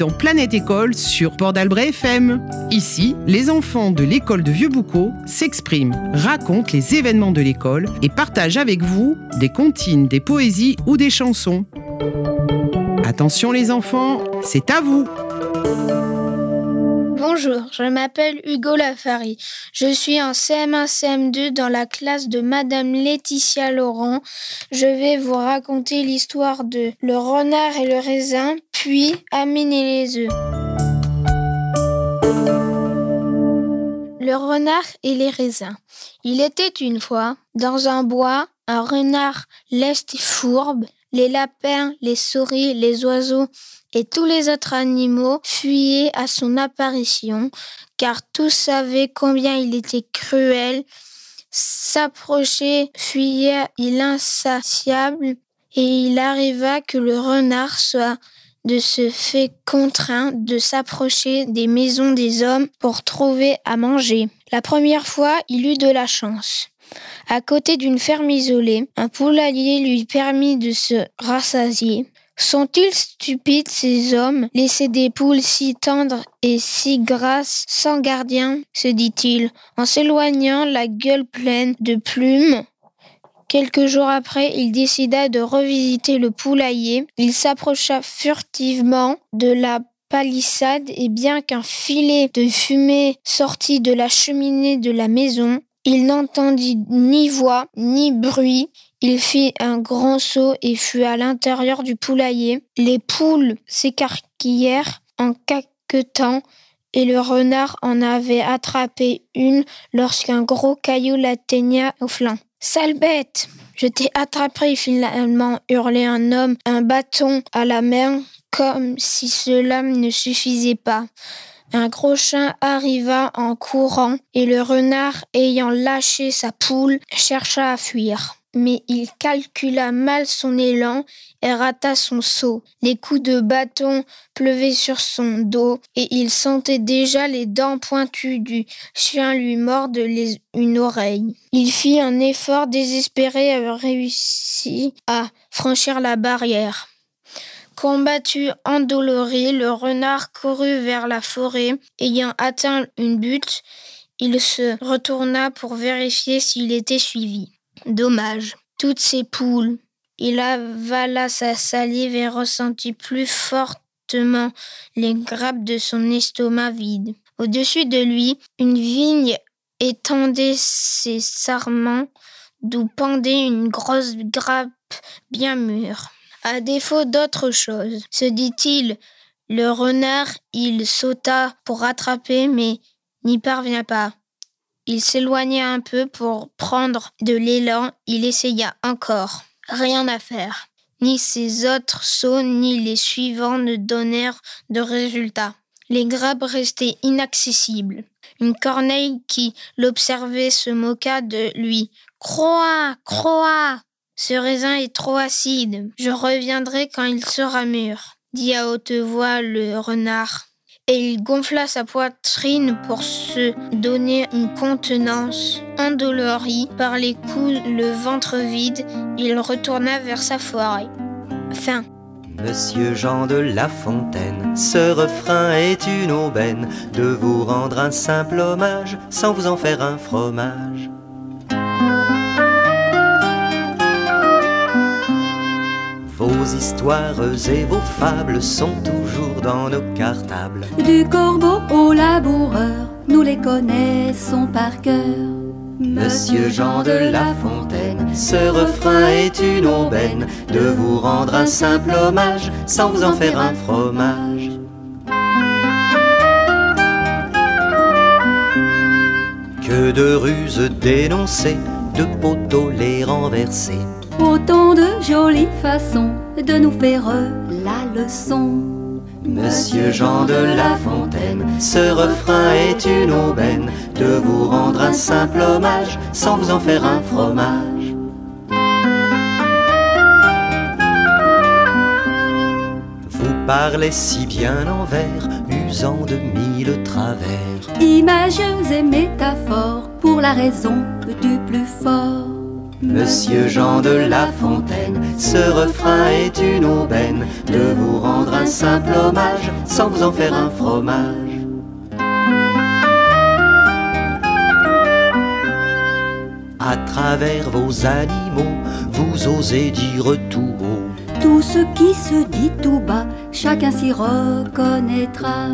dans Planète École sur Port d'Albret FM. Ici, les enfants de l'école de Vieux-Boucau s'expriment, racontent les événements de l'école et partagent avec vous des comptines, des poésies ou des chansons. Attention les enfants, c'est à vous Bonjour, je m'appelle Hugo Lafari. Je suis en CM1 CM2 dans la classe de Madame Laetitia Laurent. Je vais vous raconter l'histoire de le renard et le raisin, puis Amine et les œufs. Le renard et les raisins. Il était une fois, dans un bois, un renard leste et fourbe. Les lapins, les souris, les oiseaux et tous les autres animaux fuyaient à son apparition, car tous savaient combien il était cruel. S'approcher, fuyait il insatiable, et il arriva que le renard soit de ce fait contraint de s'approcher des maisons des hommes pour trouver à manger. La première fois, il eut de la chance. À côté d'une ferme isolée, un poulailler lui permit de se rassasier. Sont-ils stupides ces hommes, laisser des poules si tendres et si grasses sans gardien se dit-il, en s'éloignant la gueule pleine de plumes? Quelques jours après, il décida de revisiter le poulailler. Il s'approcha furtivement de la palissade et bien qu'un filet de fumée sortit de la cheminée de la maison, il n'entendit ni voix ni bruit. Il fit un grand saut et fut à l'intérieur du poulailler. Les poules s'écarquillèrent en caquetant et le renard en avait attrapé une lorsqu'un gros caillou l'atteigna au flanc. Sale bête Je t'ai attrapé, finalement, hurlait un homme, un bâton à la main, comme si cela ne suffisait pas. Un gros chien arriva en courant et le renard, ayant lâché sa poule, chercha à fuir mais il calcula mal son élan et rata son saut. Les coups de bâton pleuvaient sur son dos et il sentait déjà les dents pointues du chien lui mordre une oreille. Il fit un effort désespéré et réussit à franchir la barrière. Combattu, endolori, le renard courut vers la forêt. Ayant atteint une butte, il se retourna pour vérifier s'il était suivi. Dommage. Toutes ces poules. Il avala sa salive et ressentit plus fortement les grappes de son estomac vide. Au-dessus de lui, une vigne étendait ses sarments, d'où pendait une grosse grappe bien mûre. À défaut d'autre chose, se dit-il, le renard, il sauta pour rattraper, mais n'y parvient pas. Il s'éloigna un peu pour prendre de l'élan. Il essaya encore. Rien à faire. Ni ses autres sauts ni les suivants ne donnèrent de résultat. Les grappes restaient inaccessibles. Une corneille qui l'observait se moqua de lui. Croix, croix Ce raisin est trop acide. Je reviendrai quand il sera mûr, dit à haute voix le renard et il gonfla sa poitrine pour se donner une contenance. Endolori par les coups, le ventre vide, il retourna vers sa forêt. Fin. Monsieur Jean de La Fontaine, ce refrain est une aubaine de vous rendre un simple hommage sans vous en faire un fromage. Vos histoires et vos fables sont toujours dans nos cartables. Du corbeau au laboureur, nous les connaissons par cœur. Monsieur Jean de La Fontaine, ce refrain est une aubaine de vous rendre un simple hommage sans vous en faire un fromage. Que de ruses dénoncées, de poteaux les renversés Autant de jolies façons de nous faire la leçon. Monsieur Jean de La Fontaine, ce refrain est une aubaine de vous rendre un simple hommage sans vous en faire un fromage. Vous parlez si bien en vers, usant de mille travers. Images et métaphores pour la raison du plus fort. Monsieur Jean de La Fontaine, ce refrain est une aubaine de vous rendre un simple hommage sans vous en faire un fromage. À travers vos animaux, vous osez dire tout haut. Tout ce qui se dit tout bas, chacun s'y reconnaîtra.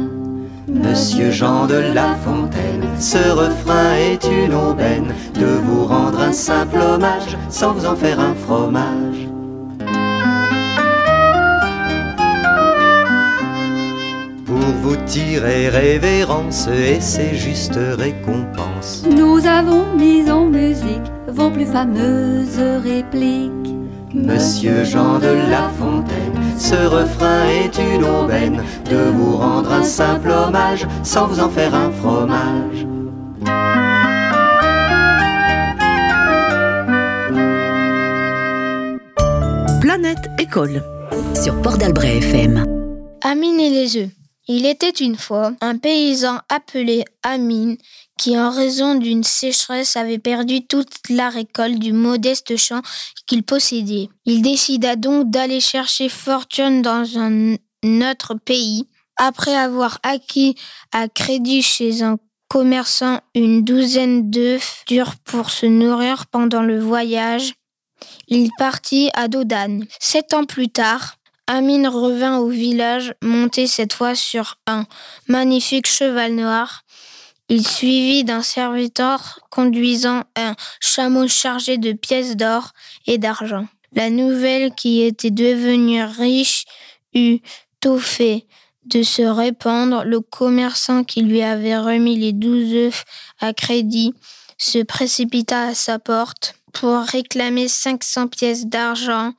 Monsieur Jean de La Fontaine, ce refrain est une aubaine de vous rendre un simple hommage sans vous en faire un fromage. Pour vous tirer révérence et ses justes récompenses. Nous avons mis en musique vos plus fameuses répliques. Monsieur Jean de La Fontaine, ce refrain est une aubaine de vous rendre un simple hommage sans vous en faire un fromage. Planète École sur Port d'Albret FM. Amine et les œufs. Il était une fois un paysan appelé Amine qui, en raison d'une sécheresse, avait perdu toute la récolte du modeste champ qu'il possédait. Il décida donc d'aller chercher fortune dans un autre pays. Après avoir acquis à crédit chez un commerçant une douzaine d'œufs durs pour se nourrir pendant le voyage, il partit à Dodane. Sept ans plus tard, Amine revint au village, monté cette fois sur un magnifique cheval noir. Il suivit d'un serviteur conduisant un chameau chargé de pièces d'or et d'argent. La nouvelle qui était devenue riche eut tout fait de se répandre. Le commerçant qui lui avait remis les douze œufs à crédit se précipita à sa porte pour réclamer 500 pièces d'argent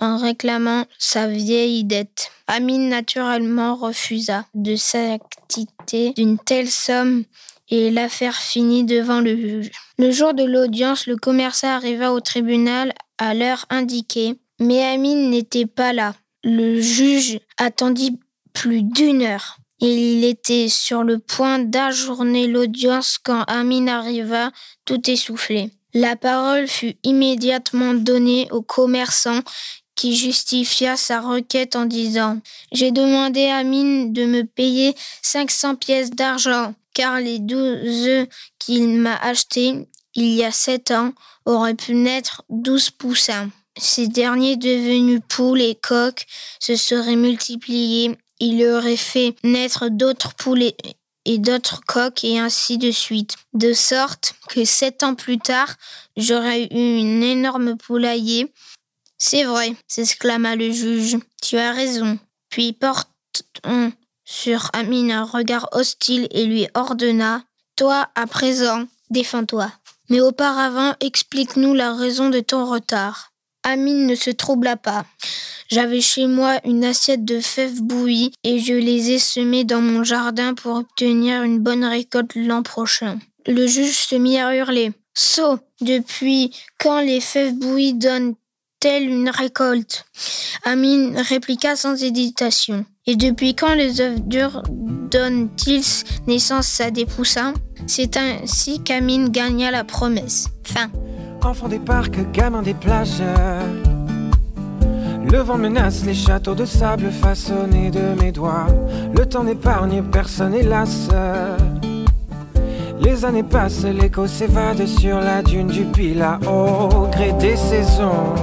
en réclamant sa vieille dette. Amine naturellement refusa de s'acquitter d'une telle somme et l'affaire finit devant le juge. Le jour de l'audience, le commerçant arriva au tribunal à l'heure indiquée, mais Amine n'était pas là. Le juge attendit plus d'une heure. Il était sur le point d'ajourner l'audience quand Amine arriva, tout essoufflé. La parole fut immédiatement donnée au commerçant qui justifia sa requête en disant J'ai demandé à Amine de me payer 500 pièces d'argent, car les douze œufs qu'il m'a achetés il y a sept ans auraient pu naître douze poussins. Ces derniers devenus poules et coqs se seraient multipliés. Il aurait fait naître d'autres poules et, et d'autres coqs et ainsi de suite. De sorte que sept ans plus tard, j'aurais eu une énorme poulailler. C'est vrai, s'exclama le juge. Tu as raison. Puis portons sur Amine un regard hostile et lui ordonna Toi, à présent, défends-toi. Mais auparavant, explique-nous la raison de ton retard. Amine ne se troubla pas. J'avais chez moi une assiette de fèves bouillies et je les ai semées dans mon jardin pour obtenir une bonne récolte l'an prochain. Le juge se mit à hurler. Sot, depuis quand les fèves bouillies donnent telle une récolte Amine répliqua sans hésitation. Et depuis quand les œufs durs donnent-ils naissance à des poussins? C'est ainsi qu'Amine gagna la promesse. Fin. Enfant des parcs, gamin des plages. Le vent menace les châteaux de sable façonnés de mes doigts. Le temps n'épargne personne, hélas. Les années passent, l'écho s'évade sur la dune du Pila au gré des saisons,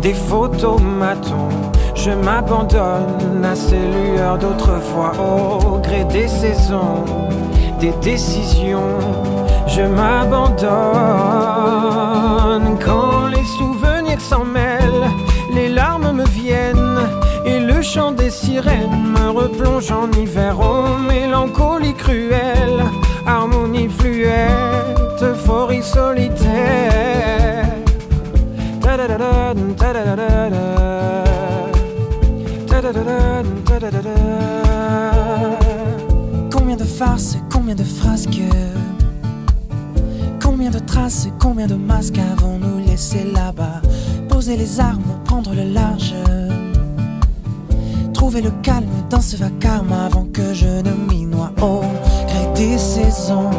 des photomatons. Je m'abandonne à ces lueurs d'autrefois au gré des saisons, des décisions. Je m'abandonne quand les souvenirs s'en mêlent, les larmes me viennent et le chant des sirènes me replonge en hiver. Oh, mélancolie cruelle harmonie fluette, euphorie solitaire. Combien de farces, combien de frasques, combien de traces, combien de masques avons-nous laissé là-bas Poser les armes, prendre le large. Trouver le calme dans ce vacarme avant que je ne m'y noie. Oh, gré des saisons,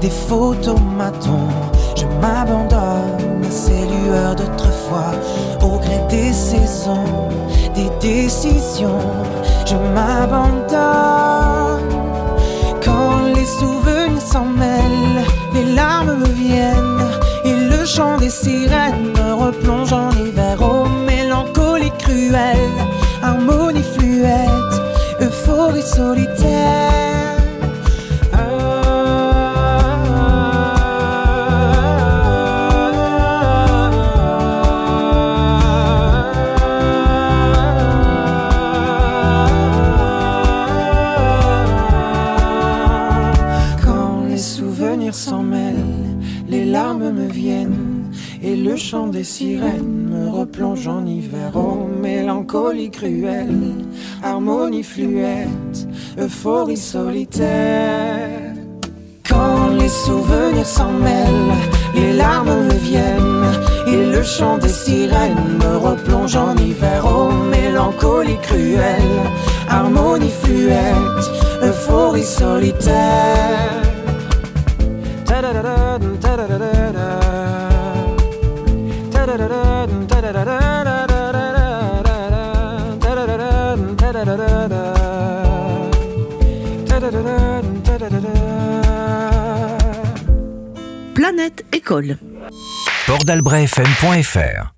des photomatons. Je m'abandonne à ces d'autrefois, au gré des saisons, des décisions, je m'abandonne. Quand les souvenirs s'en mêlent, les larmes me viennent et le chant des sirènes me replonge en hiver aux mélancolies cruelles, harmonie fluette, euphorie solitaire. Sirènes me replonge en hiver. Oh, mélancolie cruelle, harmonie fluette, euphorie solitaire. Quand les souvenirs s'en mêlent, les larmes me viennent. Et le chant des sirènes me replonge en hiver. Oh, mélancolie cruelle, harmonie fluette, euphorie solitaire.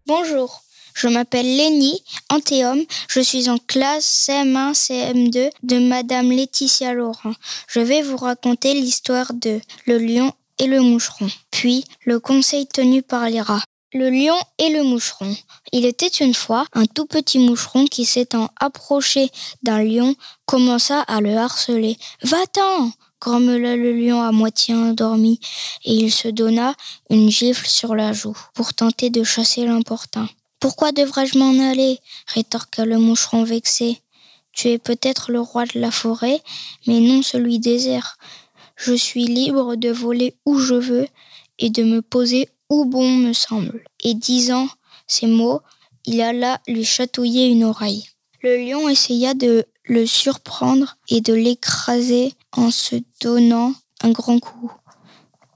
Bonjour, je m'appelle Lénie Antéum, je suis en classe CM1 CM2 de Madame Laetitia Laurent. Je vais vous raconter l'histoire de le lion et le moucheron, puis le conseil tenu par les rats. Le lion et le moucheron. Il était une fois un tout petit moucheron qui s'étant approché d'un lion commença à le harceler. Va-t'en grommela le lion à moitié endormi, et il se donna une gifle sur la joue pour tenter de chasser l'importun. Pourquoi devrais-je m'en aller? rétorqua le moucheron vexé. Tu es peut-être le roi de la forêt, mais non celui des airs. Je suis libre de voler où je veux et de me poser où bon me semble. Et disant ces mots, il alla lui chatouiller une oreille. Le lion essaya de le surprendre et de l'écraser en se donnant un grand coup,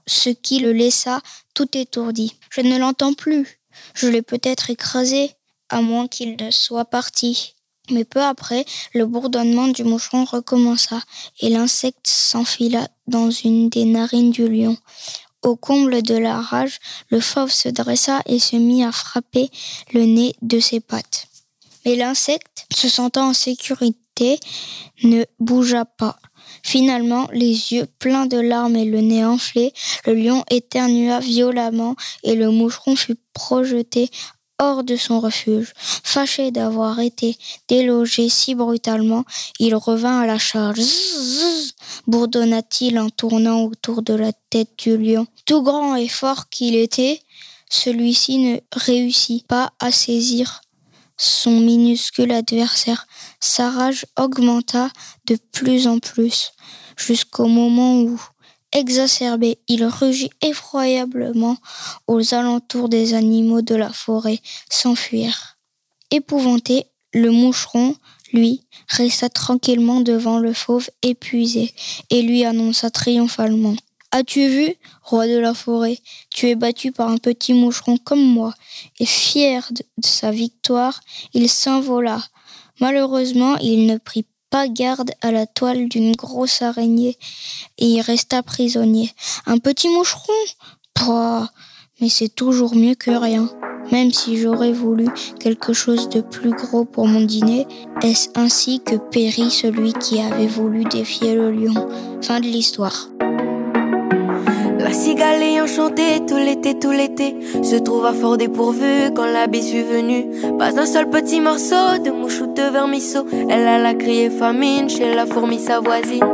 ce qui le laissa tout étourdi. Je ne l'entends plus. Je l'ai peut-être écrasé, à moins qu'il ne soit parti. Mais peu après, le bourdonnement du moucheron recommença, et l'insecte s'enfila dans une des narines du lion. Au comble de la rage, le fauve se dressa et se mit à frapper le nez de ses pattes. Mais l'insecte, se sentant en sécurité, ne bougea pas. Finalement, les yeux pleins de larmes et le nez enflé, le lion éternua violemment et le moucheron fut projeté hors de son refuge. Fâché d'avoir été délogé si brutalement, il revint à la charge. bourdonna-t-il en tournant autour de la tête du lion. Tout grand et fort qu'il était, celui-ci ne réussit pas à saisir son minuscule adversaire. Sa rage augmenta de plus en plus, jusqu'au moment où, exacerbé, il rugit effroyablement aux alentours des animaux de la forêt s'enfuir. Épouvanté, le moucheron, lui, resta tranquillement devant le fauve épuisé et lui annonça triomphalement. As-tu vu, roi de la forêt, tu es battu par un petit moucheron comme moi, et fier de sa victoire, il s'envola. Malheureusement, il ne prit pas garde à la toile d'une grosse araignée et y resta prisonnier. Un petit moucheron? Pouah Mais c'est toujours mieux que rien. Même si j'aurais voulu quelque chose de plus gros pour mon dîner, est-ce ainsi que périt celui qui avait voulu défier le lion? Fin de l'histoire. La cigale ayant chanté tout l'été, tout l'été, se trouva fort dépourvue quand la bise fut venue. Pas un seul petit morceau de mouche ou de vermisseau. Elle alla crier famine chez la fourmi sa voisine,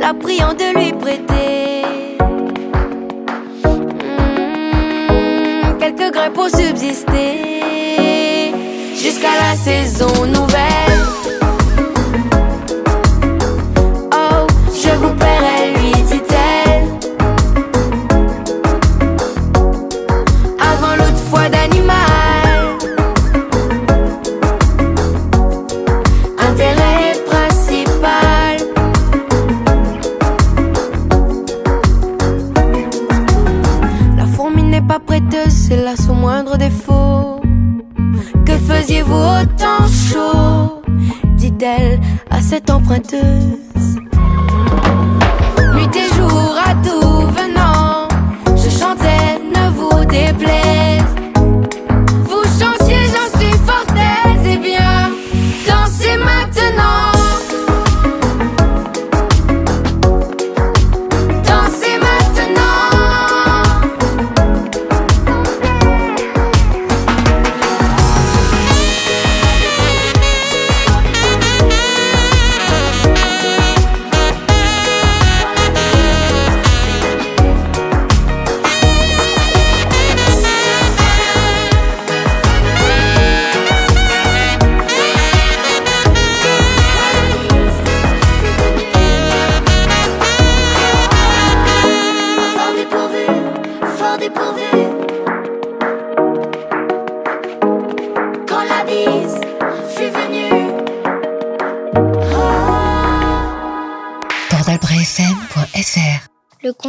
la priant de lui prêter. Hmm, quelques grains pour subsister jusqu'à la saison nouvelle.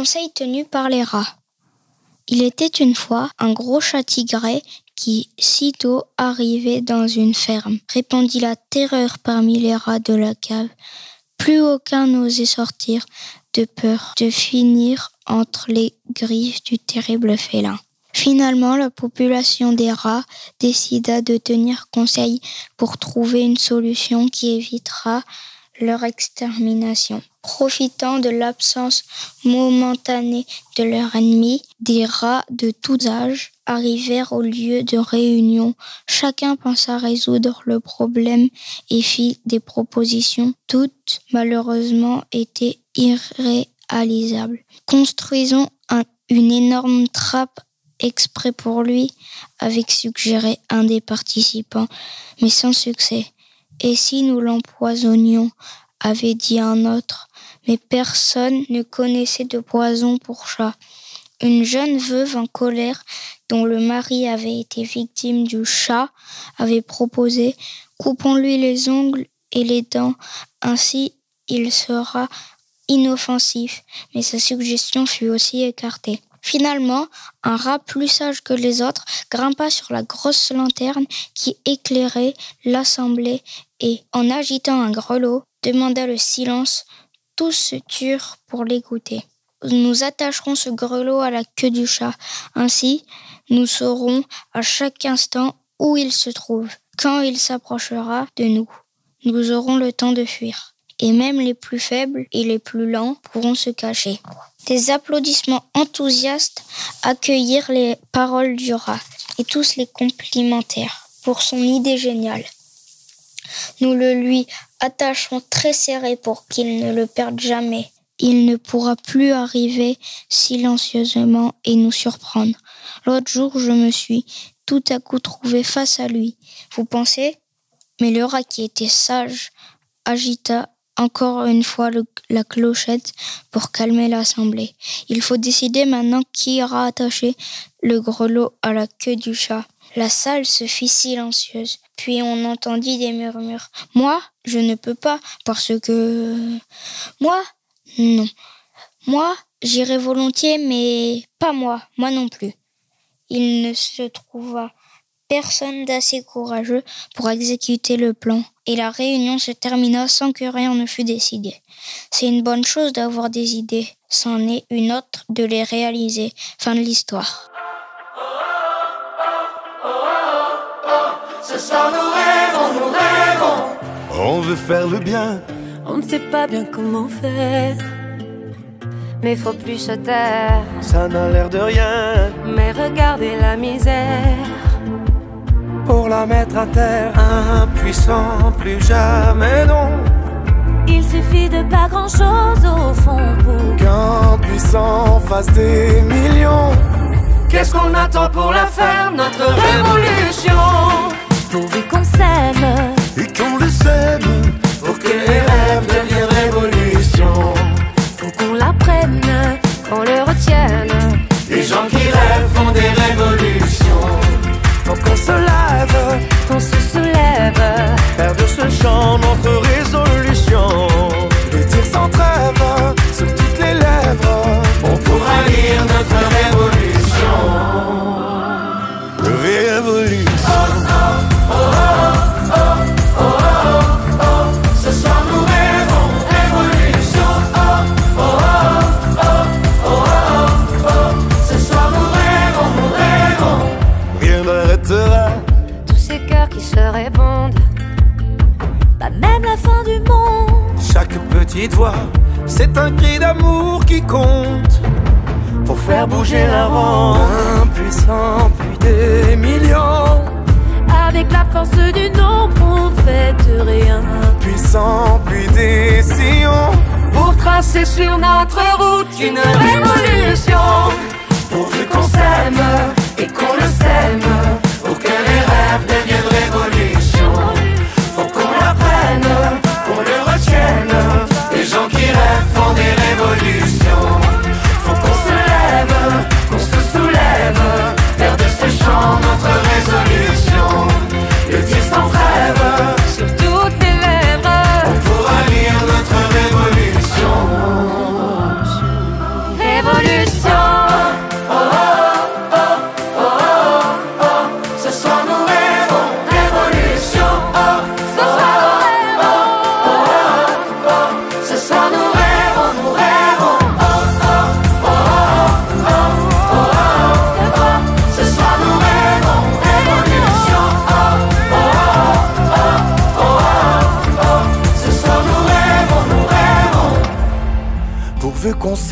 Conseil tenu par les rats. Il était une fois un gros chat tigré qui, sitôt arrivé dans une ferme, répandit la terreur parmi les rats de la cave. Plus aucun n'osait sortir de peur de finir entre les griffes du terrible félin. Finalement, la population des rats décida de tenir conseil pour trouver une solution qui évitera leur extermination. Profitant de l'absence momentanée de leur ennemi, des rats de tous âges arrivèrent au lieu de réunion. Chacun pensa résoudre le problème et fit des propositions. Toutes, malheureusement, étaient irréalisables. Construisons un- une énorme trappe exprès pour lui, avait suggéré un des participants, mais sans succès. Et si nous l'empoisonnions avait dit un autre, mais personne ne connaissait de poison pour chat. Une jeune veuve en colère, dont le mari avait été victime du chat, avait proposé Coupons-lui les ongles et les dents, ainsi il sera inoffensif, mais sa suggestion fut aussi écartée. Finalement, un rat plus sage que les autres grimpa sur la grosse lanterne qui éclairait l'assemblée et, en agitant un grelot, demanda le silence. Tous se turent pour l'écouter. Nous attacherons ce grelot à la queue du chat. Ainsi, nous saurons à chaque instant où il se trouve. Quand il s'approchera de nous, nous aurons le temps de fuir. Et même les plus faibles et les plus lents pourront se cacher. Des applaudissements enthousiastes accueillirent les paroles du rat et tous les complimentèrent pour son idée géniale. Nous le lui attacherons très serré pour qu'il ne le perde jamais. Il ne pourra plus arriver silencieusement et nous surprendre. L'autre jour, je me suis tout à coup trouvé face à lui. Vous pensez? Mais le rat qui était sage agita encore une fois la clochette pour calmer l'assemblée. Il faut décider maintenant qui ira attacher le grelot à la queue du chat. La salle se fit silencieuse, puis on entendit des murmures. Moi, je ne peux pas, parce que... Moi Non. Moi, j'irai volontiers, mais pas moi, moi non plus. Il ne se trouva personne d'assez courageux pour exécuter le plan, et la réunion se termina sans que rien ne fût décidé. C'est une bonne chose d'avoir des idées, c'en est une autre de les réaliser. Fin de l'histoire. On veut faire le bien, On ne sait pas bien comment faire. Mais faut plus se taire. ça n'a l'air de rien. Mais regardez la misère. Pour la mettre à terre, impuissant, plus jamais non. Il suffit de pas grand chose au fond pour Qu'un puissant fasse des millions. Qu'est-ce qu'on attend pour la faire, notre révolution? Pourvu qu'on s'aime. Et qu'on le sème, Pour que les rêves deviennent révolution Faut qu'on l'apprenne, qu'on le retienne. Les gens qui rêvent font des révolutions faire de ce chant notre résolution. Et dire sans trêve sur toutes les lèvres, on pourra lire notre révolution. Révolution. Oh, oh, oh, oh, oh, oh, oh, oh, ce soir nous rêvons révolution. Oh, oh, oh, oh, oh, oh, ce soir nous rêvons, rêvons. Rien n'arrêtera ces cœurs qui se répondent. Pas même la fin du monde. Chaque petite voix, c'est un cri d'amour qui compte. Pour faire bouger la ronde, un puissant, puis des millions. Avec la force du nombre, on fait rien. Puissant, puis des sillons. Pour tracer sur notre route une révolution. Pourvu qu'on s'aime et qu'on le sème. Pour que les rêves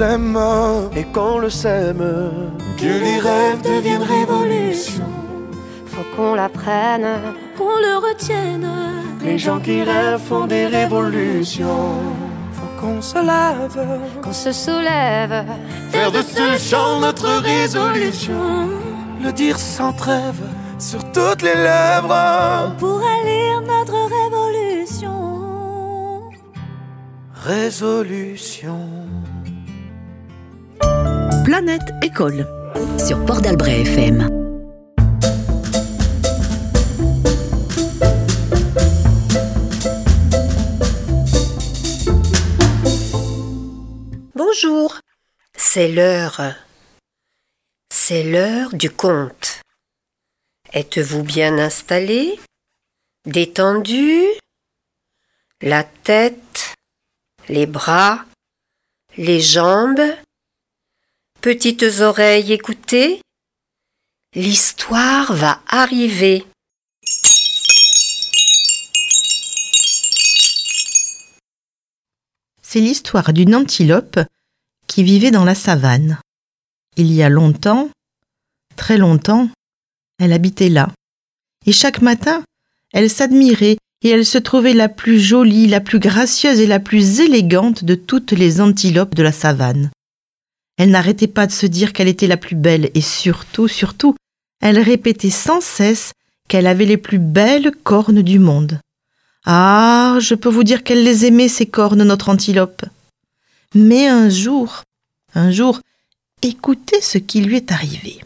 s'aime et qu'on le sème, que les rêves deviennent révolution. faut qu'on l'apprenne. Qu'on le retienne. Les gens qui rêvent font des révolutions. Faut qu'on se lève, Qu'on se soulève. faire de ce chant notre résolution. Le dire sans trêve sur toutes les lèvres. Pour lire notre révolution. Résolution. Planète École. Sur Port d'Albret FM. Bonjour, c'est l'heure. C'est l'heure du conte. Êtes-vous bien installé? Détendu? La tête? Les bras? Les jambes? Petites oreilles écoutez L'histoire va arriver. C'est l'histoire d'une antilope qui vivait dans la savane. Il y a longtemps, très longtemps, elle habitait là. Et chaque matin, elle s'admirait et elle se trouvait la plus jolie, la plus gracieuse et la plus élégante de toutes les antilopes de la savane. Elle n'arrêtait pas de se dire qu'elle était la plus belle et surtout, surtout, elle répétait sans cesse qu'elle avait les plus belles cornes du monde. Ah, je peux vous dire qu'elle les aimait, ces cornes, notre antilope. Mais un jour, un jour, écoutez ce qui lui est arrivé.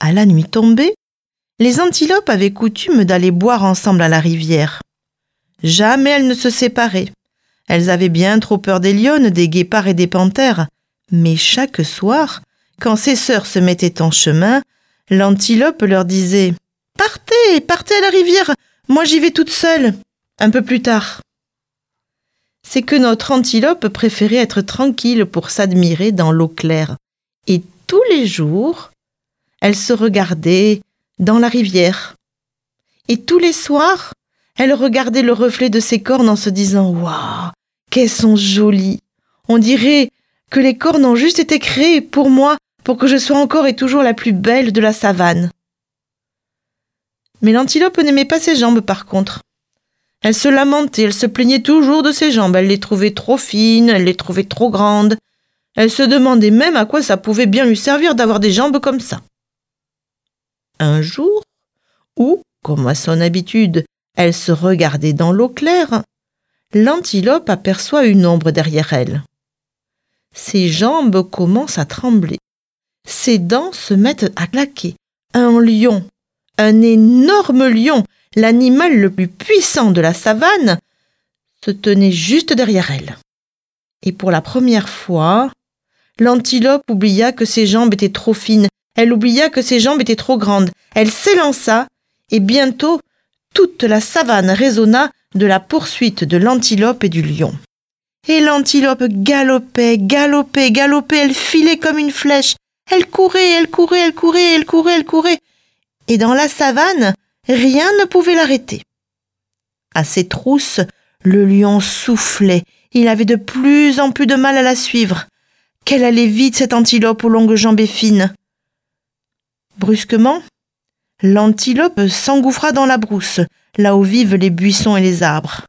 À la nuit tombée, les antilopes avaient coutume d'aller boire ensemble à la rivière. Jamais elles ne se séparaient. Elles avaient bien trop peur des lionnes, des guépards et des panthères. Mais chaque soir, quand ses sœurs se mettaient en chemin, l'antilope leur disait Partez, partez à la rivière, moi j'y vais toute seule, un peu plus tard. C'est que notre antilope préférait être tranquille pour s'admirer dans l'eau claire. Et tous les jours, elle se regardait dans la rivière. Et tous les soirs, elle regardait le reflet de ses cornes en se disant Waouh, qu'elles sont jolies On dirait que les cornes ont juste été créées pour moi, pour que je sois encore et toujours la plus belle de la savane. Mais l'antilope n'aimait pas ses jambes par contre. Elle se lamentait, elle se plaignait toujours de ses jambes, elle les trouvait trop fines, elle les trouvait trop grandes. Elle se demandait même à quoi ça pouvait bien lui servir d'avoir des jambes comme ça. Un jour, où, comme à son habitude, elle se regardait dans l'eau claire, l'antilope aperçoit une ombre derrière elle. Ses jambes commencent à trembler. Ses dents se mettent à claquer. Un lion, un énorme lion, l'animal le plus puissant de la savane, se tenait juste derrière elle. Et pour la première fois, l'antilope oublia que ses jambes étaient trop fines, elle oublia que ses jambes étaient trop grandes. Elle s'élança, et bientôt toute la savane résonna de la poursuite de l'antilope et du lion. Et l'antilope galopait, galopait, galopait, elle filait comme une flèche. Elle courait, elle courait, elle courait, elle courait, elle courait. et dans la savane, rien ne pouvait l'arrêter. À ses trousses, le lion soufflait, il avait de plus en plus de mal à la suivre. Qu'elle allait vite, cette antilope aux longues jambes fines. Brusquement, l'antilope s'engouffra dans la brousse, là où vivent les buissons et les arbres.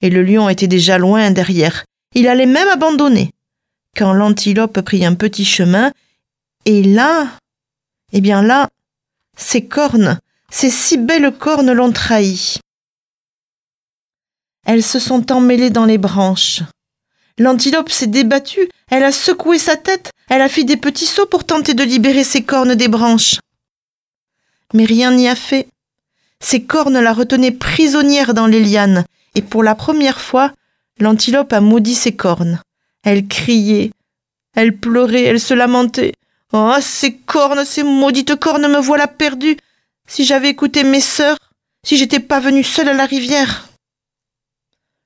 Et le lion était déjà loin derrière. Il allait même abandonner. Quand l'antilope prit un petit chemin, et là, eh bien là, ses cornes, ses si belles cornes l'ont trahi. Elles se sont emmêlées dans les branches. L'antilope s'est débattue, elle a secoué sa tête, elle a fait des petits sauts pour tenter de libérer ses cornes des branches. Mais rien n'y a fait. Ses cornes la retenaient prisonnière dans les lianes, et pour la première fois, l'antilope a maudit ses cornes. Elle criait, elle pleurait, elle se lamentait. Oh, ces cornes, ces maudites cornes, me voilà perdue. Si j'avais écouté mes sœurs, si j'étais pas venue seule à la rivière.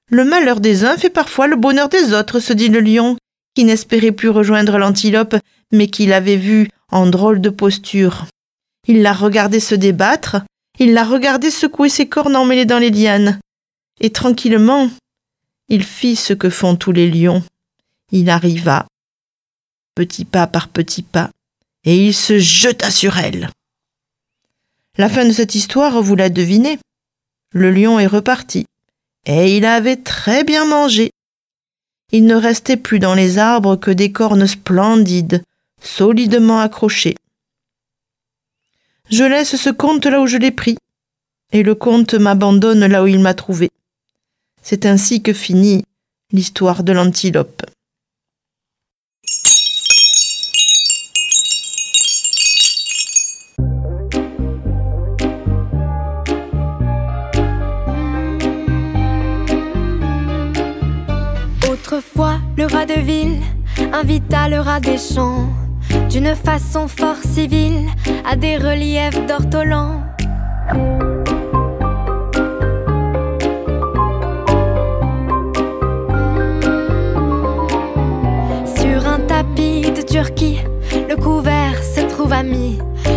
Le malheur des uns fait parfois le bonheur des autres, se dit le lion, qui n'espérait plus rejoindre l'antilope, mais qui l'avait vue en drôle de posture. Il l'a regardé se débattre, il l'a regardé secouer ses cornes emmêlées dans les lianes, et tranquillement, il fit ce que font tous les lions. Il arriva, petit pas par petit pas, et il se jeta sur elle. La fin de cette histoire, vous la devinez. Le lion est reparti et il avait très bien mangé. Il ne restait plus dans les arbres que des cornes splendides, solidement accrochées. Je laisse ce conte là où je l'ai pris, et le conte m'abandonne là où il m'a trouvé. C'est ainsi que finit l'histoire de l'antilope. Autrefois, le rat de ville invita le rat des champs d'une façon fort civile à des reliefs d'ortolans.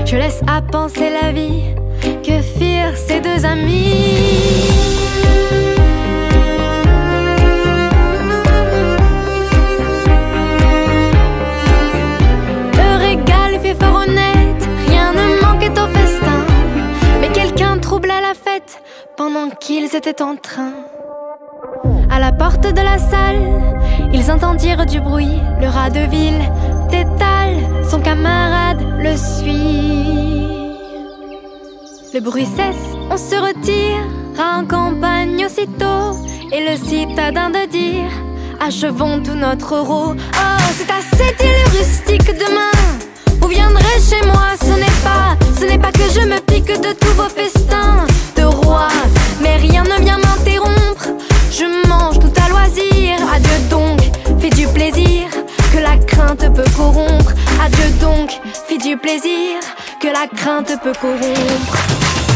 Je laisse à penser la vie que firent ces deux amis? pendant qu'ils étaient en train. À la porte de la salle, ils entendirent du bruit. Le rat de ville détale, son camarade le suit. Le bruit cesse, on se retire, en campagne aussitôt. Et le citadin de dire Achevons tout notre euro. Oh, c'est cette île rustique demain. Vous viendrez chez moi, ce n'est pas, ce n'est pas que je me pique de tous vos festins que la crainte peut corrompre.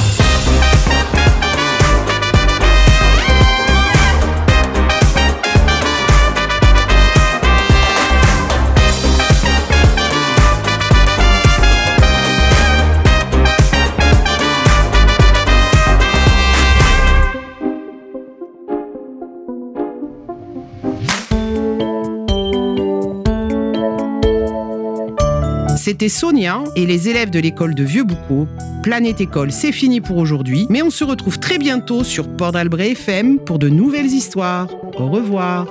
C'était Sonia et les élèves de l'école de Vieux-Boucau. Planète École, c'est fini pour aujourd'hui, mais on se retrouve très bientôt sur Port d'Albret FM pour de nouvelles histoires. Au revoir.